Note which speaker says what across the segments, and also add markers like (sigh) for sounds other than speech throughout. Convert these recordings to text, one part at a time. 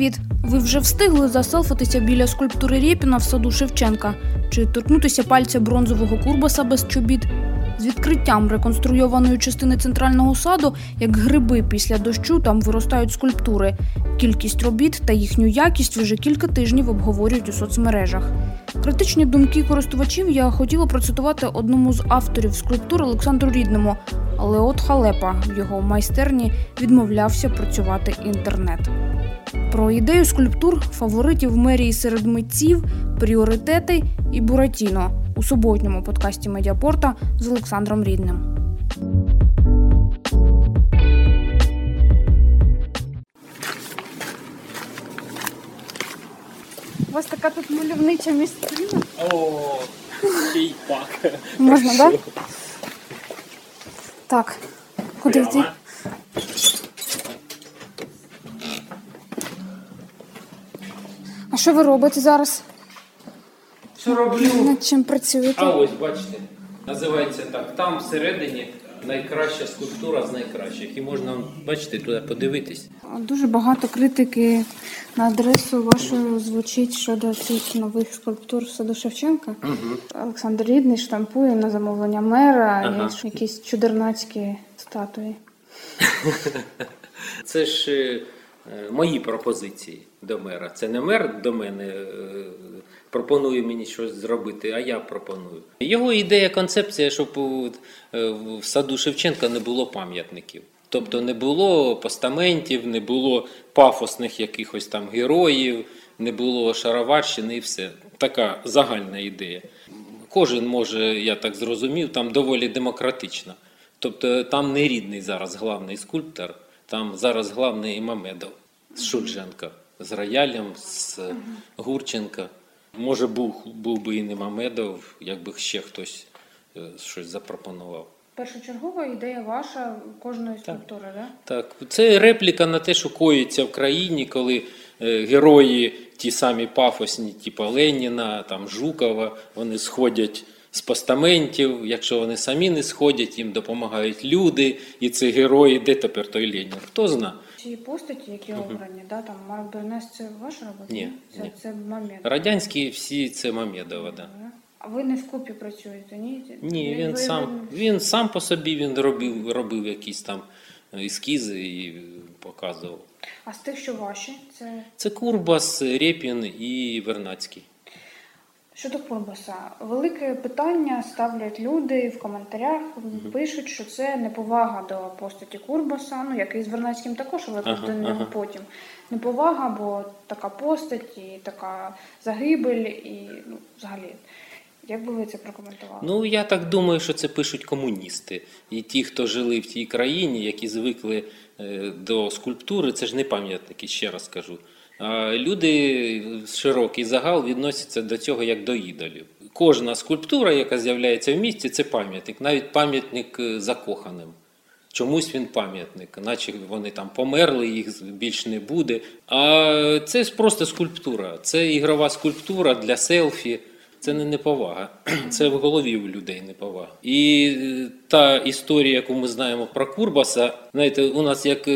Speaker 1: Привіт! Ви вже встигли заселфитися біля скульптури Рєпіна в саду Шевченка чи торкнутися пальця бронзового курбаса без чобіт? З відкриттям реконструйованої частини центрального саду, як гриби після дощу, там виростають скульптури. Кількість робіт та їхню якість вже кілька тижнів обговорюють у соцмережах. Критичні думки користувачів я хотіла процитувати одному з авторів скульптур Олександру Рідному, але от халепа в його майстерні відмовлявся працювати інтернет. Про ідею скульптур, фаворитів мерії серед митців, пріоритети і Буратіно у суботньому подкасті Медіапорта з Олександром Рідним. У вас така тут мальовнича місцина.
Speaker 2: О, чий пак.
Speaker 1: Можна, так? Так. Куди йти? Що ви робите зараз?
Speaker 2: Що роблю?
Speaker 1: Над чим працюєте?
Speaker 2: А ось бачите, називається так. Там всередині найкраща скульптура з найкращих. І можна, бачите, туди подивитись.
Speaker 1: Дуже багато критики на адресу вашу звучить щодо цих нових скульптур в саду Шевченка. Олександр Рідний штампує на замовлення мера
Speaker 2: Ага.
Speaker 1: і якісь чудернацькі статуї. (laughs)
Speaker 2: Це ж е, мої пропозиції до мера. Це не мер до мене е, пропонує мені щось зробити, а я пропоную. Його ідея, концепція, щоб е, в саду Шевченка не було пам'ятників. Тобто не було постаментів, не було пафосних якихось там героїв, не було шароварщини і все. Така загальна ідея. Кожен може, я так зрозумів, там доволі демократично. Тобто там не рідний зараз главний скульптор, там зараз главний Мамедов з Шульженка, з роялем, з Гурченка. Може, був, був би і не Мамедов, якби ще хтось е, щось запропонував.
Speaker 1: Першочергова ідея ваша кожної скульптури, так?
Speaker 2: Так, це репліка на те, що коїться в країні, коли е, герої, ті самі пафосні, типу Леніна, там Жукова, вони сходять з постаментів. Якщо вони самі не сходять, їм допомагають люди, і це герої, де тепер той Ленін? Хто зна?
Speaker 1: Ці постаті, які обрані, да, там Марк Бернес, це ваша робота?
Speaker 2: Ні,
Speaker 1: Це,
Speaker 2: ні.
Speaker 1: це момент.
Speaker 2: Радянські всі це Мамедова. Да.
Speaker 1: А ви не вкупі працюєте, ні?
Speaker 2: Ні, він
Speaker 1: ви-
Speaker 2: сам, він сам по собі він робив, робив якісь там ескізи і показував.
Speaker 1: А з тих, що ваші, це
Speaker 2: Це Курбас, Рєпін і Вернацький.
Speaker 1: Щодо Курбаса, велике питання ставлять люди в коментарях, пишуть, що це неповага до постаті Курбаса, ну як і з Вернацьким також, але
Speaker 2: Ага,
Speaker 1: до нього
Speaker 2: ага.
Speaker 1: потім. Неповага, бо така постать і така загибель, і ну, взагалі. Як би ви це прокоментували?
Speaker 2: Ну, я так думаю, що це пишуть комуністи. І ті, хто жили в тій країні, які звикли е, до скульптури, це ж не пам'ятники, ще раз кажу. Люди, широкий загал, відносяться до цього як до ідолів. Кожна скульптура, яка з'являється в місті, це пам'ятник, навіть пам'ятник е, закоханим. Чомусь він пам'ятник, наче вони там померли, їх більш не буде. А це просто скульптура. Це ігрова скульптура для селфі. Це не неповага, (clears throat) це в голові у людей неповага. І е, та історія, яку ми знаємо про Курбаса, знаєте, у нас як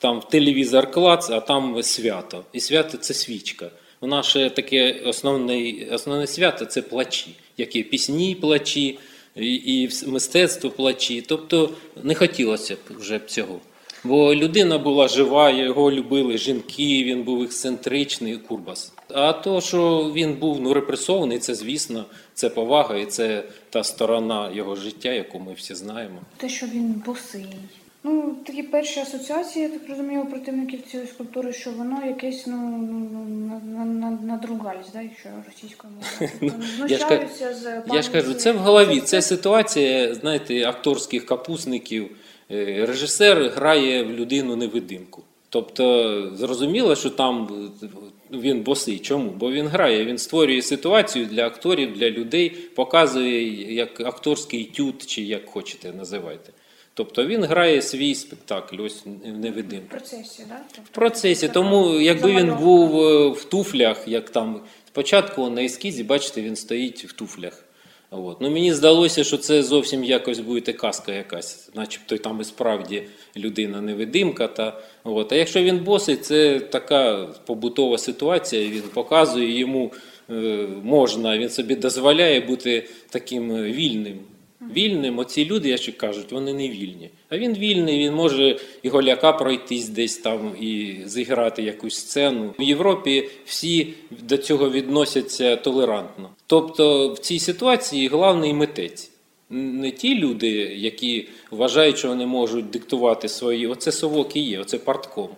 Speaker 2: там телевізор клац, а там свято. І свято це свічка. У нас ще таке основне, основне свято це плачі, які пісні плачі, і, і мистецтво плачі. Тобто не хотілося б вже б цього. Бо людина була жива, його любили жінки, він був ексцентричний Курбас. А то, що він був ну, репресований, це звісно, це повага і це та сторона його життя, яку ми всі знаємо.
Speaker 1: Те, що він босий. Ну, такі перші асоціації, я так розумію, у противників цієї скульптури, що воно якесь ну, ну, ну, на- на- на- надругались, да, якщо російською мовою. (laughs)
Speaker 2: Ка-
Speaker 1: Знущаються з
Speaker 2: я ж кажу, це в голові. Це ситуація, знаєте, акторських капусників. Е, Режисер грає в людину невидимку. Тобто зрозуміло, що там е, він босий. Чому? Бо він грає, він створює ситуацію для акторів, для людей, показує як акторський тют, чи як хочете називайте. Тобто він грає свій спектакль, ось
Speaker 1: В
Speaker 2: невидимка.
Speaker 1: процесі, да? Тобто,
Speaker 2: В процесі, тому якби він був е, в туфлях, як там спочатку на ескізі, бачите, він стоїть в туфлях. От. Ну, мені здалося, що це зовсім якось буде казка якась, начебто там і справді людина невидимка. Та, от. А якщо він босий, це така побутова ситуація, він показує йому е, можна, він собі дозволяє бути таким е, вільним. Вільним, оці люди, я кажуть, вони не вільні. А він вільний, він може і голяка пройтись десь там і зіграти якусь сцену. В Європі всі до цього відносяться толерантно. Тобто в цій ситуації головний митець. Не ті люди, які вважають, що вони можуть диктувати свої. Оце совок і є, оце партком.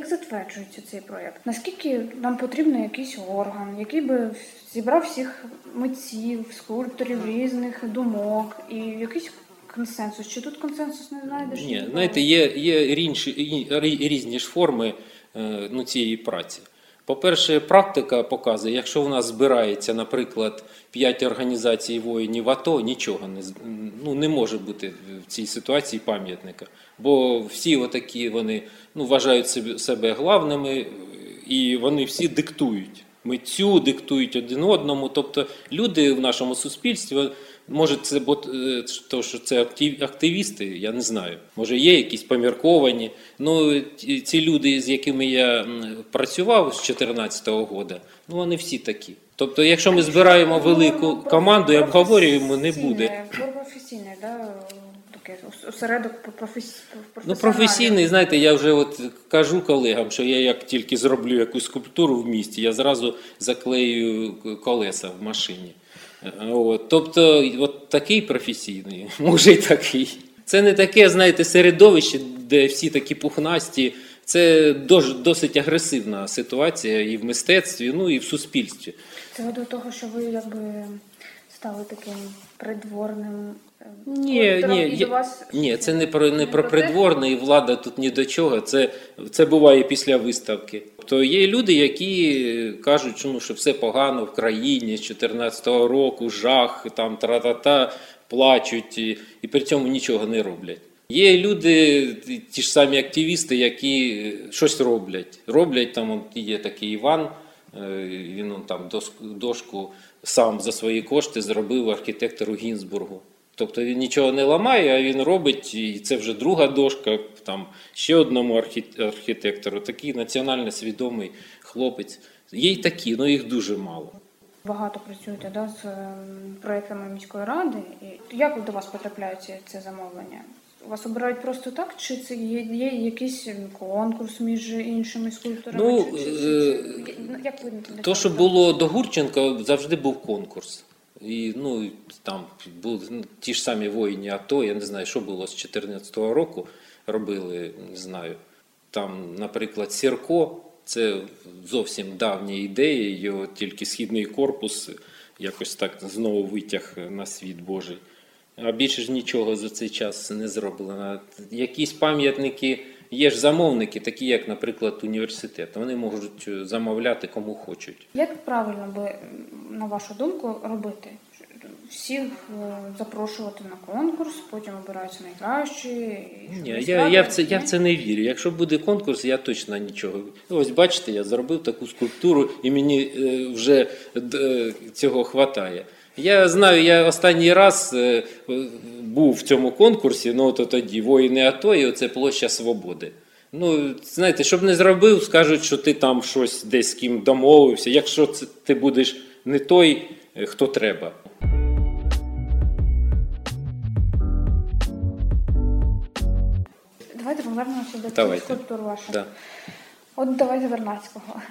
Speaker 1: Як затверджується цей проєкт? Наскільки нам потрібен якийсь орган, який би зібрав всіх митців, скульпторів різних думок і якийсь консенсус? Чи тут консенсус не знайдеш?
Speaker 2: Ні, знаєте, є, є рінші, рі- різні ж форми е, ну, цієї праці. По-перше, практика показує, якщо в нас збирається, наприклад, 5 організацій воїнів АТО, нічого не, ну, не може бути в цій ситуації пам'ятника. Бо всі отакі вони ну, вважають себе, себе главними і вони всі диктують. Митцю диктують один одному. Тобто люди в нашому суспільстві, може, це бо е, то, що це актив- активісти, я не знаю. Може, є якісь помірковані. Ну, ці люди, з якими я працював з 2014 року, ну вони всі такі. Тобто, якщо ми збираємо велику команду і обговорюємо, не буде.
Speaker 1: Професійний, да, такий осередок.
Speaker 2: Ну, професійний, знаєте, я вже от кажу колегам, що я як тільки зроблю якусь скульптуру в місті, я зразу заклею колеса в машині. От. Тобто, от такий професійний, (laughs) може й такий. Це не таке, знаєте, середовище, де всі такі пухнасті. Це досить агресивна ситуація і в мистецтві, ну і в суспільстві.
Speaker 1: Це до того, що ви якби стали таким придворним
Speaker 2: Ні, ні,
Speaker 1: вас
Speaker 2: ні, це не про не про придворне і влада тут ні до чого. Це, це буває після виставки. То є люди, які кажуть, що, ну, що все погано в країні з 2014 року, жах, там тра-та-та, плачуть і, і при цьому нічого не роблять. Є люди, ті ж самі активісти, які щось роблять. Роблять там, от є такий Іван, е, він там дошку сам за свої кошти зробив архітектору Гінзбургу. Тобто він нічого не ламає, а він робить, і це вже друга дошка, там ще одному архі- архітектору. Такий національно свідомий хлопець. Є й такі, але їх дуже мало.
Speaker 1: багато працюєте да, з ем, проектами міської ради. І як до вас потрапляють це замовлення? Вас обирають просто так, чи це є, є якийсь конкурс між іншими скульпторами?
Speaker 2: Ну,
Speaker 1: чи, чи, чи,
Speaker 2: е,
Speaker 1: чи- ну, як ви
Speaker 2: То, що було до Гурченка, завжди був конкурс. І ну, там були ну, ті ж самі воїні АТО, я не знаю, що було з 2014 року, робили, не знаю. Там, наприклад, Сірко, це зовсім давня ідея, його тільки східний корпус якось так знову витяг на світ Божий. А більше ж нічого за цей час не зроблено. Якісь пам'ятники, є ж замовники, такі як, наприклад, університет. Вони можуть е, замовляти кому хочуть.
Speaker 1: Як правильно би, на вашу думку, робити? Всіх е, запрошувати на конкурс, потім обираються найкращі.
Speaker 2: Ні, я, я, в це, я в це не вірю. Якщо буде конкурс, я точно нічого. Ось бачите, я зробив таку скульптуру, і мені е, вже е, цього хватає. Я знаю, я останній раз був в цьому конкурсі, ну то тоді воїни АТО, і оце площа Свободи. Ну, знаєте, щоб не зробив, скажуть, що ти там щось десь з ким домовився. Якщо це, ти будеш не той, е, хто треба.
Speaker 1: Давайте повернемося до
Speaker 2: Давайте.
Speaker 1: скульптур ваших.
Speaker 2: Да.
Speaker 1: От давайте Вернадського.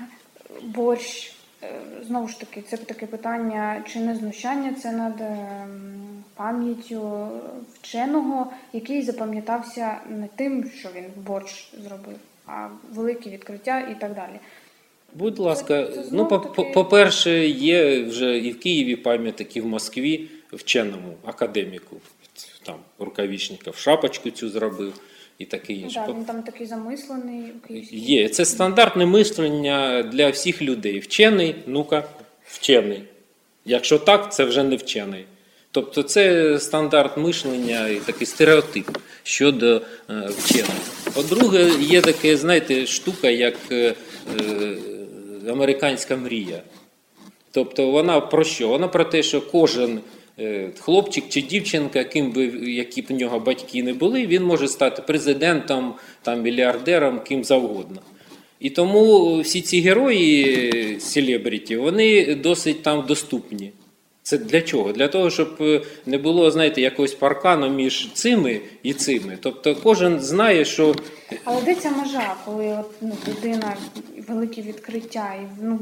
Speaker 1: Борщ. Е, Знову ж таки, це таке питання, чи не знущання це над ем, пам'яттю вченого, який запам'ятався не тим, що він борщ зробив, а велике відкриття і так далі.
Speaker 2: Будь ласка,
Speaker 1: це
Speaker 2: ну по-
Speaker 1: таки-
Speaker 2: по- по-перше, є вже і в Києві пам'ятник, і в Москві вченому академіку, там рукавичників, шапочку цю зробив і таке інше.
Speaker 1: Так, він там такий замислений.
Speaker 2: Є це стандартне мислення для всіх людей. Вчений, ну-ка, вчений. Якщо так, це вже не вчений. Тобто це стандарт мишлення і такий стереотип щодо е, вчених. По-друге, є таке, знаєте, штука, як е, е, американська мрія. Тобто вона про що? Вона про те, що кожен е, хлопчик чи дівчинка, ким би які б в нього батьки не були, він може стати президентом, там, мільярдером, ким завгодно. І тому всі ці герої селебріті, вони досить там доступні. Це для чого? Для того, щоб е, не було, знаєте, якогось паркану між цими і цими. Тобто кожен знає, що
Speaker 1: Але де ця межа, коли от, ну, людина велике відкриття, і ну,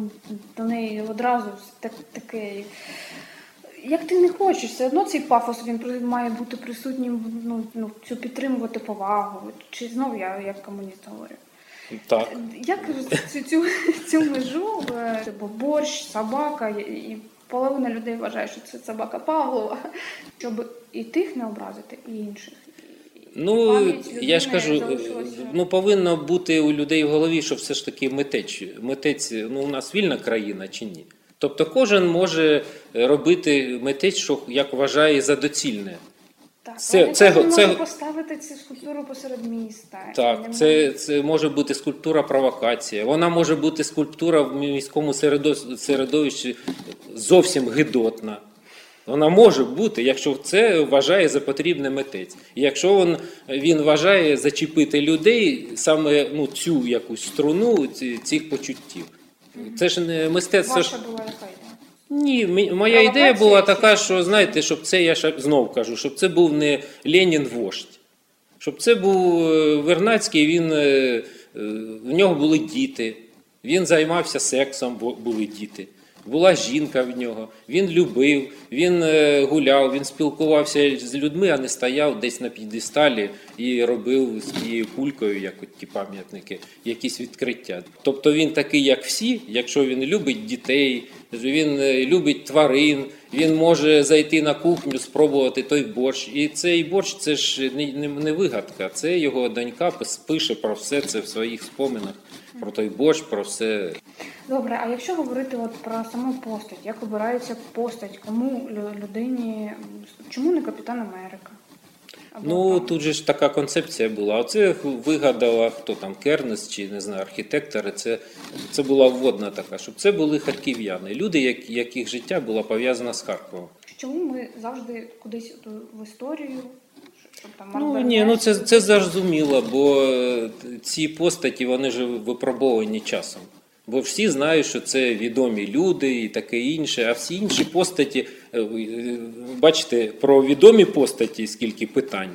Speaker 1: до неї одразу так, таке. Як ти не хочеш, все одно цей пафос він має бути присутнім, ну, ну, цю підтримувати повагу. Чи знову я як комуніст говорю?
Speaker 2: так.
Speaker 1: Як цю, цю, (laughs) цю межу, е, бо борщ, собака, і половина людей вважає, що це собака Павлова, (laughs) щоб і тих не образити, і інших.
Speaker 2: Ну, я ж кажу, ну повинно бути у людей в голові, що все ж таки митець, митець, ну у нас вільна країна чи ні. Тобто кожен може робити митець, що як вважає за доцільне.
Speaker 1: Так,
Speaker 2: Це- це- це-
Speaker 1: може поставити цю скульптуру посеред міста.
Speaker 2: Так, це, це може бути скульптура провокація. Вона може бути скульптура в міському середовищі зовсім гидотна. Вона може бути, якщо це вважає за потрібне митець. І якщо він, він вважає зачепити людей саме ну, цю якусь струну цих почуттів. Це ж не мистецтво.
Speaker 1: Ваша була яка?
Speaker 2: Ні, мі- моя ідея була така,
Speaker 1: що?
Speaker 2: знаєте, щоб це я ще знов кажу, щоб це був не Ленін вождь. Щоб це був е, Вернацький, він, е, е, в нього були діти, він займався сексом, бо були діти. Була жінка в нього, він любив, він е, гуляв, він спілкувався з людьми, а не стояв десь на п'єдесталі і робив з тією кулькою, як от ті пам'ятники, якісь відкриття. Тобто він такий, як всі, якщо він любить дітей, він е, любить тварин, він може зайти на кухню, спробувати той борщ. І цей борщ це ж не, вигадка, це його донька пише про все це в своїх споминах, про той борщ, про все.
Speaker 1: Добре, а якщо говорити от про саму постать, як обирається постать, кому лю- людині, чому не капітан Америка? Або
Speaker 2: Ну
Speaker 1: там-
Speaker 2: тут же ж така концепція була. Оце вигадала хто там Кернес чи не знаю, архітектори. Це, це була вводна така, щоб це були харків'яни, люди, як, яких життя була пов'язана з Харковом.
Speaker 1: Чому ми завжди кудись в історію, щоб
Speaker 2: Ну ні, ну це, це зрозуміло, бо е, ці постаті вони ж випробовані часом. Бо всі знають, що це відомі люди і таке інше, а всі інші постаті, е, е, бачите, про відомі постаті скільки питань.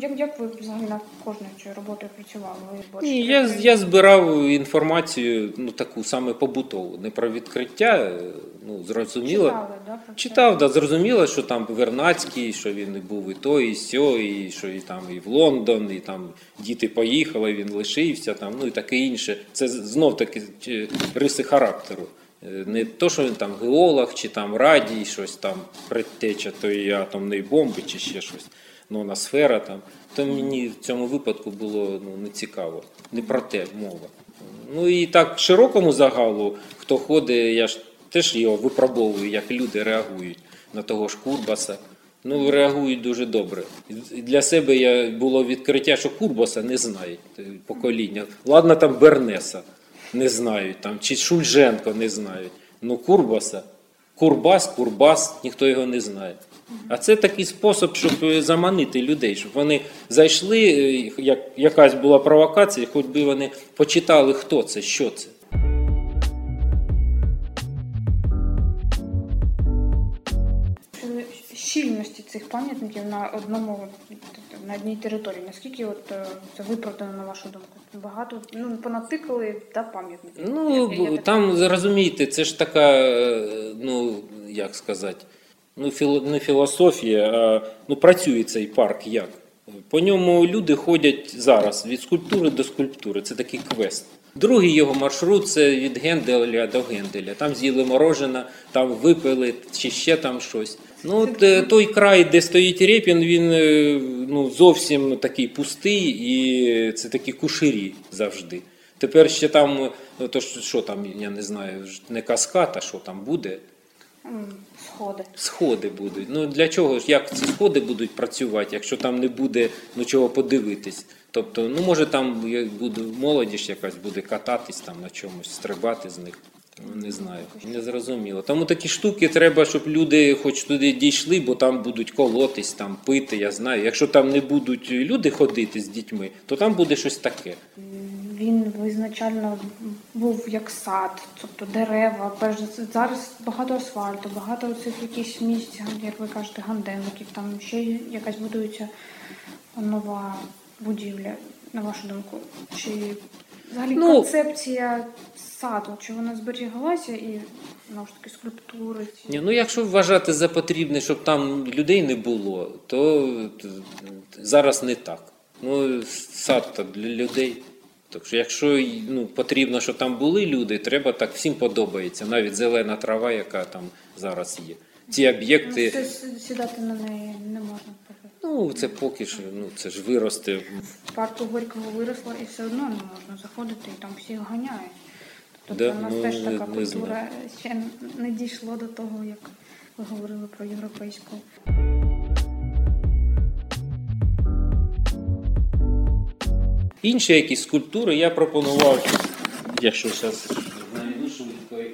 Speaker 1: Як, як ви взагалі над кожною цією роботою працювали? Ви
Speaker 2: Ні, я, я збирав інформацію, ну таку саме побутову, не про відкриття. е, Ну зрозуміло.
Speaker 1: Читали, да, про?
Speaker 2: Читав, да, зрозуміло, що там Вернацький, що він був і той, і сьо, і що і там і в Лондон, і там діти поїхали, він лишився, там, ну і таке інше. Це знов таки риси характеру. Е, Не то, що він там геолог, чи там радій, щось там, предтеча тої атомної бомби, чи ще щось, нона сфера там. То мені в цьому випадку було ну, не цікаво. Не про те мова. Ну і так широкому загалу, хто ходить, я ж теж його випробовую, як люди реагують на того ж Курбаса. Ну, реагують дуже добре. Для себе я було відкриття, що Курбаса не знають е, покоління. Ладно, там Бернеса не знають, там, чи Шульженко не знають. Ну, Курбаса, Курбас, Курбас, ніхто його не знає. А це такий спосіб, щоб е, заманити людей, щоб вони зайшли, е, як якась була провокація, хоч би вони почитали, хто це, що це.
Speaker 1: Щільності цих пам'ятників на одному на одній території. Наскільки от е, це виправдано на вашу думку? Багато ну понатикали та пам'ятників.
Speaker 2: Ну,
Speaker 1: Я- я- я так
Speaker 2: там розумієте, це ж така, ну як сказати, ну філо- не філософія, а ну працює цей парк як. По ньому люди ходять зараз від скульптури до скульптури. Це такий квест. Другий його маршрут це від Генделя до Генделя. Там з'їли морожена, там випили чи ще там щось. Ну, от, е, той край, де стоїть Рєпін, він е, ну, зовсім такий пустий, і це такі куширі завжди. Тепер ще там, е, то що там, я не знаю, не каскад, а що там буде?
Speaker 1: Сходи.
Speaker 2: Сходи будуть. Ну для чого ж як ці сходи будуть працювати, якщо там не буде ну чого подивитись? Тобто, ну може там як буде молодіж якась буде кататись там на чомусь, стрибати з них. Не знаю, не зрозуміло. Тому такі штуки треба, щоб люди хоч туди дійшли, бо там будуть колотись, там пити, я знаю. Якщо там не будуть люди ходити з дітьми, то там буде щось таке.
Speaker 1: Він визначально був як сад, тобто дерева. Зараз багато асфальту, багато цих якихось місць, як ви кажете, ганденників, там ще якась будується нова будівля, на вашу думку. Чи взагалі
Speaker 2: Ну,
Speaker 1: концепція саду, чи вона зберігалася і знову ж таки скульптури? Ці...
Speaker 2: Ні, ну якщо вважати за потрібне, щоб там людей не було, то зараз не так. Ну, сад то для людей. Так що, якщо ну, потрібно, щоб там були люди, треба так, всім подобається. Навіть зелена трава, яка там зараз є. Ці
Speaker 1: Ну,
Speaker 2: об'єкти,
Speaker 1: с- сідати на неї не можна.
Speaker 2: ну це поки що, ну це ж виросте.
Speaker 1: В парку Горького виросла і все одно не можна заходити, і там всіх ганяють. Тобто
Speaker 2: Да,
Speaker 1: у нас
Speaker 2: ну,
Speaker 1: теж
Speaker 2: не-
Speaker 1: така
Speaker 2: не
Speaker 1: культура ще не дійшло до того, як ви говорили про європейську.
Speaker 2: Інші якісь скульптури я пропонував, якщо зараз знайду швидко. е,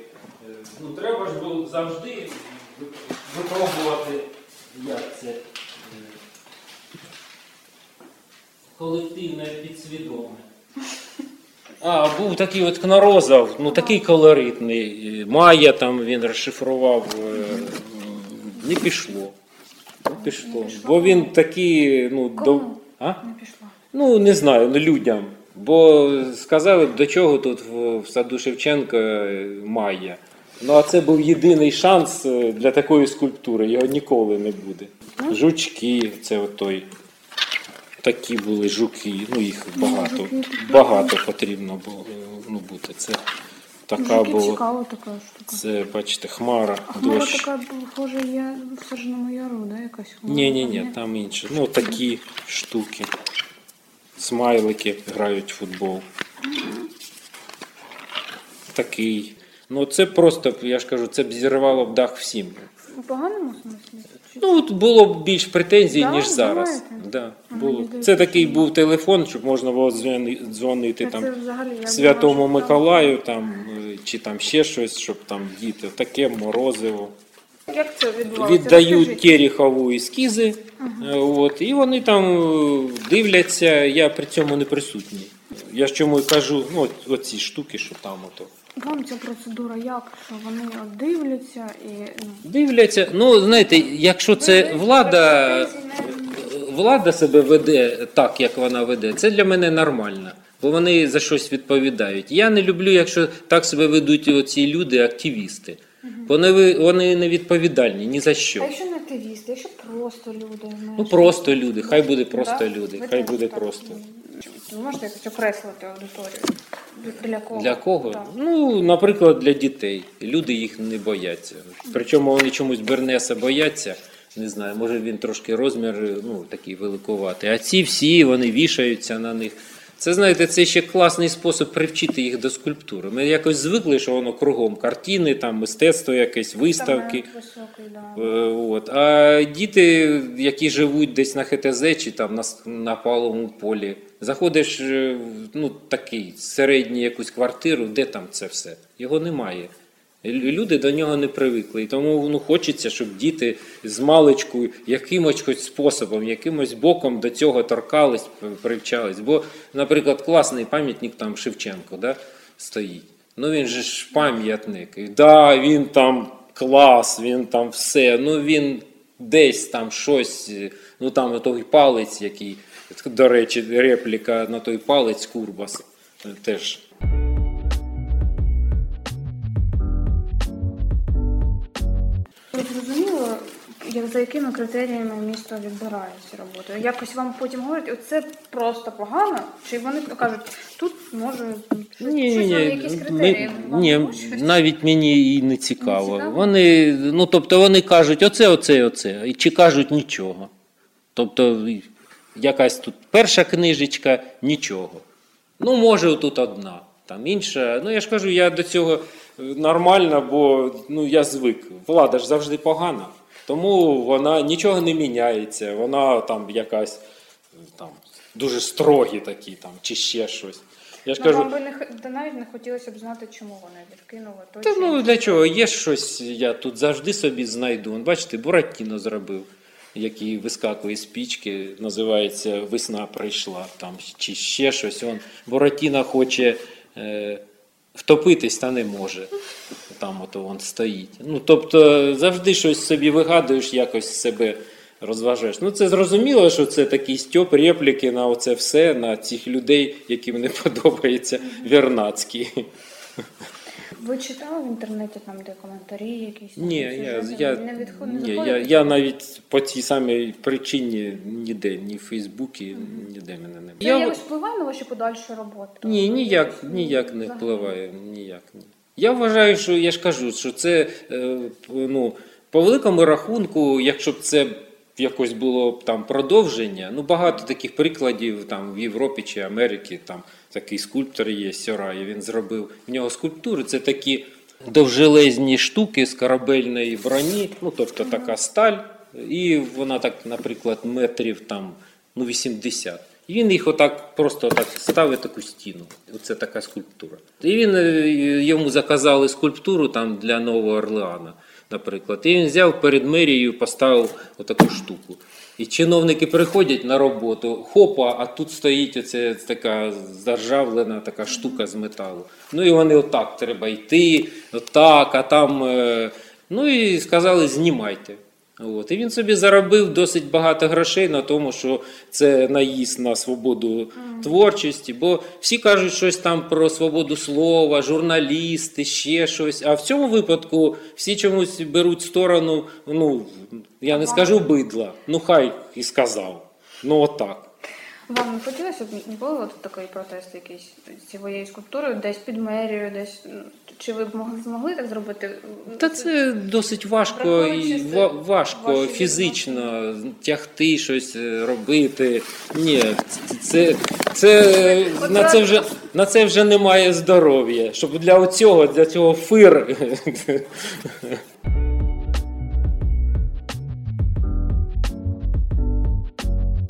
Speaker 2: Ну, треба ж було завжди випробувати, як це е, колективне підсвідоме. А, був такий от Кнорозов, ну такий колоритний. е, Майя там він розшифрував, не пішло. Не пішло. Бо він такий, ну, до... А?
Speaker 1: Не пішла.
Speaker 2: Ну, не знаю, ну людям. Бо сказали до чого тут в, в саду Шевченка е, Майя. Ну, а це був єдиний шанс е, для такої скульптури, його ніколи не буде. Жучки, це отой. Такі були жуки, ну їх багато. Багато потрібно було е, ну, бути. Це така
Speaker 1: Жуки
Speaker 2: була.
Speaker 1: цікава така штука.
Speaker 2: Це, бачите, хмара,
Speaker 1: А хмара
Speaker 2: дощ.
Speaker 1: така, схоже, є в Саженому Яру, да, якась хмара?
Speaker 2: Ні, ні, ні, там інше. Ну, такі штуки. Смайлики грають в футбол. Такий. Ну, це просто, я ж кажу, це б зірвало б дах всім.
Speaker 1: У поганому смислі?
Speaker 2: Ну, от було б більш претензій,
Speaker 1: Да,
Speaker 2: ніж зараз.
Speaker 1: думаєте?
Speaker 2: Да, було.
Speaker 1: мені
Speaker 2: Це такий був телефон, щоб можна було дзвони- дзвонити
Speaker 1: Та
Speaker 2: там
Speaker 1: це взагалі, я
Speaker 2: Святому
Speaker 1: думала, що
Speaker 2: Миколаю, там, е, чи там ще щось, щоб там діти. Таке морозиво.
Speaker 1: там- Як це відбувалося?
Speaker 2: віддають
Speaker 1: Розкажіть.
Speaker 2: Терехову ескізи, е, от, і вони там е, дивляться, я при цьому не присутній. Я ж чому і кажу, ну, от, оці штуки, що там ото.
Speaker 1: Вам ця процедура як? Що вони от дивляться і ну,
Speaker 2: Дивляться, ну знаєте, якщо це влада, влада себе веде так, як вона веде, це для мене нормально. Бо вони за щось відповідають. Я не люблю, якщо так себе ведуть оці люди, активісти. Вони, вони не відповідальні ні за
Speaker 1: А
Speaker 2: що.
Speaker 1: якщо не активісти, якщо просто люди,
Speaker 2: Ну просто люди, хай буде просто
Speaker 1: Да?
Speaker 2: люди, хай буде просто.
Speaker 1: Ви можете якось окреслити аудиторію? Для кого?
Speaker 2: Для кого?
Speaker 1: Так.
Speaker 2: Ну, наприклад, для дітей. Люди їх не бояться. Причому вони чомусь Бернеса бояться. Не знаю, може він трошки розмір ну, такий великоватий. А ці всі вони вішаються на них. Це знаєте, це ще класний спосіб привчити їх до скульптури. Ми якось звикли, що воно кругом картини, там мистецтво якесь, виставки. Е, От. А діти, які живуть десь на ХТЗ чи там на, на паловому полі, заходиш е, в ну, такий середню якусь квартиру, де там це все? Його немає. Лю- Люди до нього не привикли. І тому ну, хочеться, щоб діти з маличку якимось хоч способом, якимось боком до цього торкались, привчались. Бо, наприклад, класний пам'ятник там Шевченко да, стоїть. Ну він же ж пам'ятник. Да, він там клас, він там все. Ну він десь там щось, е, ну там той палець, який, до речі, репліка на той палець Курбас е, теж.
Speaker 1: Ви зрозуміло, як за якими критеріями місто відбирає ці роботи? Якось вам потім говорять, оце просто погано? Чи вони кажуть, тут може
Speaker 2: Ні,
Speaker 1: щось
Speaker 2: ні,
Speaker 1: вам,
Speaker 2: ні,
Speaker 1: якісь критерії? вам
Speaker 2: ні, навіть мені і не цікаво.
Speaker 1: Не цікаво?
Speaker 2: Вони, ну, тобто вони кажуть оце, оце, оце, і чи кажуть нічого. Тобто якась тут перша книжечка, нічого. Ну, може, тут одна, там інша. Ну, я ж кажу, я до цього нормально, бо ну, я звик. Влада ж завжди погана. Тому вона нічого не міняється, вона там якась там дуже строгі такі там, чи ще щось. Я ж
Speaker 1: Ну,
Speaker 2: кажу,
Speaker 1: вам би не та навіть не хотілося б знати, чому вони відкинули той
Speaker 2: Та
Speaker 1: чи
Speaker 2: ну для чого? Є щось, я тут завжди собі знайду. Вон, Бачите, Буратіно зробив, який вискакує з пічки, називається Весна прийшла там, чи ще щось. Он, Буратіно хоче е, втопитись, та не може. Там ото він стоїть. Ну, тобто завжди щось собі вигадуєш, якось себе розважаєш. Ну, це зрозуміло, що це такий стьоп, репліки на оце все, на цих людей, яким не (laughs) подобається Вернацький.
Speaker 1: Ви читали в інтернеті там, де коментарі якісь?
Speaker 2: Ні, я, я,
Speaker 1: не відход, не
Speaker 2: ні, я,
Speaker 1: заходите?
Speaker 2: я навіть по цій самій причині ніде, ні в Фейсбуці, ніде мене немає.
Speaker 1: Це
Speaker 2: Я,
Speaker 1: якось впливає на ваші подальші роботи?
Speaker 2: ні, ніяк, ніяк не впливає. Ніяк, ні. Я вважаю, що я ж кажу, що це е, ну, по великому рахунку, якщо б це якось було б там продовження, ну багато таких прикладів там в Європі чи Америці, там такий скульптор є Сьорай, він зробив в нього скульптури, це такі довжелезні штуки з корабельної броні, ну тобто така сталь, і вона так, наприклад, метрів там ну 80. І він їх отак просто отак ставить таку стіну. Оце така скульптура. І він е, йому заказали скульптуру там для Нового Орлеана, наприклад. І він взяв перед мерією, поставив отаку штуку. І чиновники приходять на роботу, хопа, а тут стоїть оця така заржавлена така штука з металу. Ну і вони отак треба йти, отак, а там. е, Ну і сказали, знімайте. От. І він собі заробив досить багато грошей на тому, що це наїзд на свободу творчості, бо всі кажуть щось там про свободу слова, журналісти, ще щось. А в цьому випадку всі чомусь беруть сторону, ну я не скажу бидла, ну хай і сказав. Ну отак.
Speaker 1: Вам не хотілося б ніколи от такий протест якийсь з цією скульптурою, десь під мерією, десь ну, чи ви б могли змогли так зробити?
Speaker 2: Та це досить важко і важко фізично тягти щось е, робити. Ні, це, це, на, це вже, на це вже немає здоров'я. Щоб для цього, для цього фир. (laughs)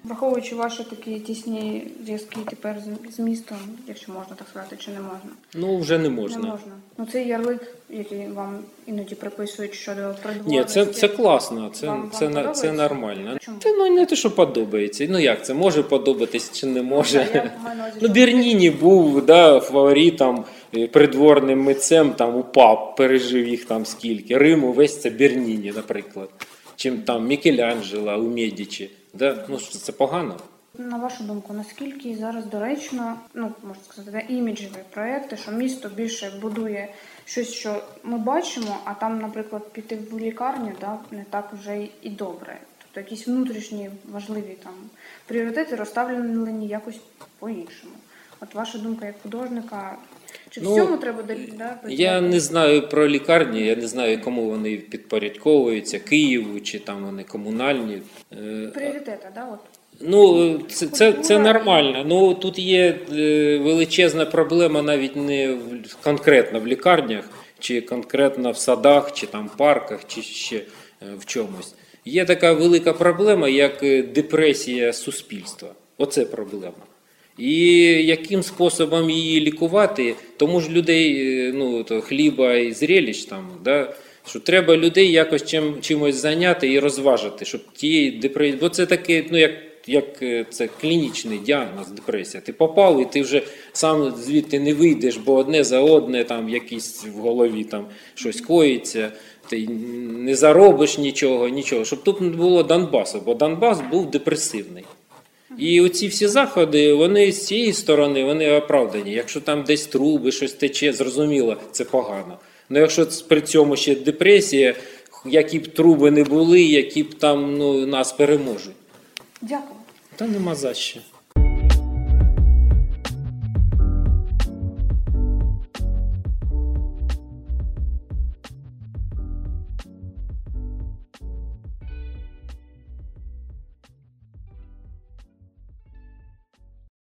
Speaker 1: Враховуючи ваші такі тісні зв'язки тепер з, містом, якщо можна так сказати, чи не можна?
Speaker 2: Ну вже не можна.
Speaker 1: Не можна. Ну це ярлик, який вам іноді приписують щодо придворності.
Speaker 2: Ні, це, це класно, це,
Speaker 1: Вам-
Speaker 2: це,
Speaker 1: вам
Speaker 2: це нормально.
Speaker 1: Чому?
Speaker 2: Та ну не те, що подобається. Ну як це може подобатись чи не може?
Speaker 1: я увазі,
Speaker 2: Ну, Берніні був да, фаворитом, е, придворним митцем, там упав, пережив їх там скільки. Рим увесь це Берніні, наприклад. Чим там Мікеланджело у Медічі. Да? Ну, це погано?
Speaker 1: На вашу думку, наскільки зараз доречно, ну можна сказати, іміджеві проекти, що місто більше будує щось, що ми бачимо, а там, наприклад, піти в лікарню, да, не так вже і добре. Тобто якісь внутрішні важливі там пріоритети розставлені якось по-іншому. От ваша думка як художника, чи
Speaker 2: Ну,
Speaker 1: всьому треба да,
Speaker 2: Я не знаю про лікарні, я не знаю, кому вони підпорядковуються, Києву чи там вони комунальні. Е,
Speaker 1: пріоритети, да, от
Speaker 2: Ну, це, це, це нормально. Ну тут є е, величезна проблема навіть не в, конкретно в лікарнях, чи конкретно в садах, чи там парках, чи ще е, в чомусь. Є така велика проблема, як е, депресія суспільства. Оце проблема. І яким способом її лікувати, тому ж людей е, ну, то хліба і зрелищ там, да, що треба людей якось чим, чимось зайняти і розважити, щоб тієї депресії. Бо це таке, ну як, як е, це клінічний діагноз депресія. Ти попав і ти вже сам звідти не вийдеш, бо одне за одне там якісь в голові там щось коїться. Ти не заробиш нічого, нічого. Щоб тут не було Донбасу, бо Донбас був депресивний. І оці всі заходи, вони з цієї сторони вони оправдані. Якщо там десь труби, щось тече, зрозуміло, це погано. Ну якщо при цьому ще депресія, які б труби не були, які б там ну, нас переможуть,
Speaker 1: дякую.
Speaker 2: та нема за що.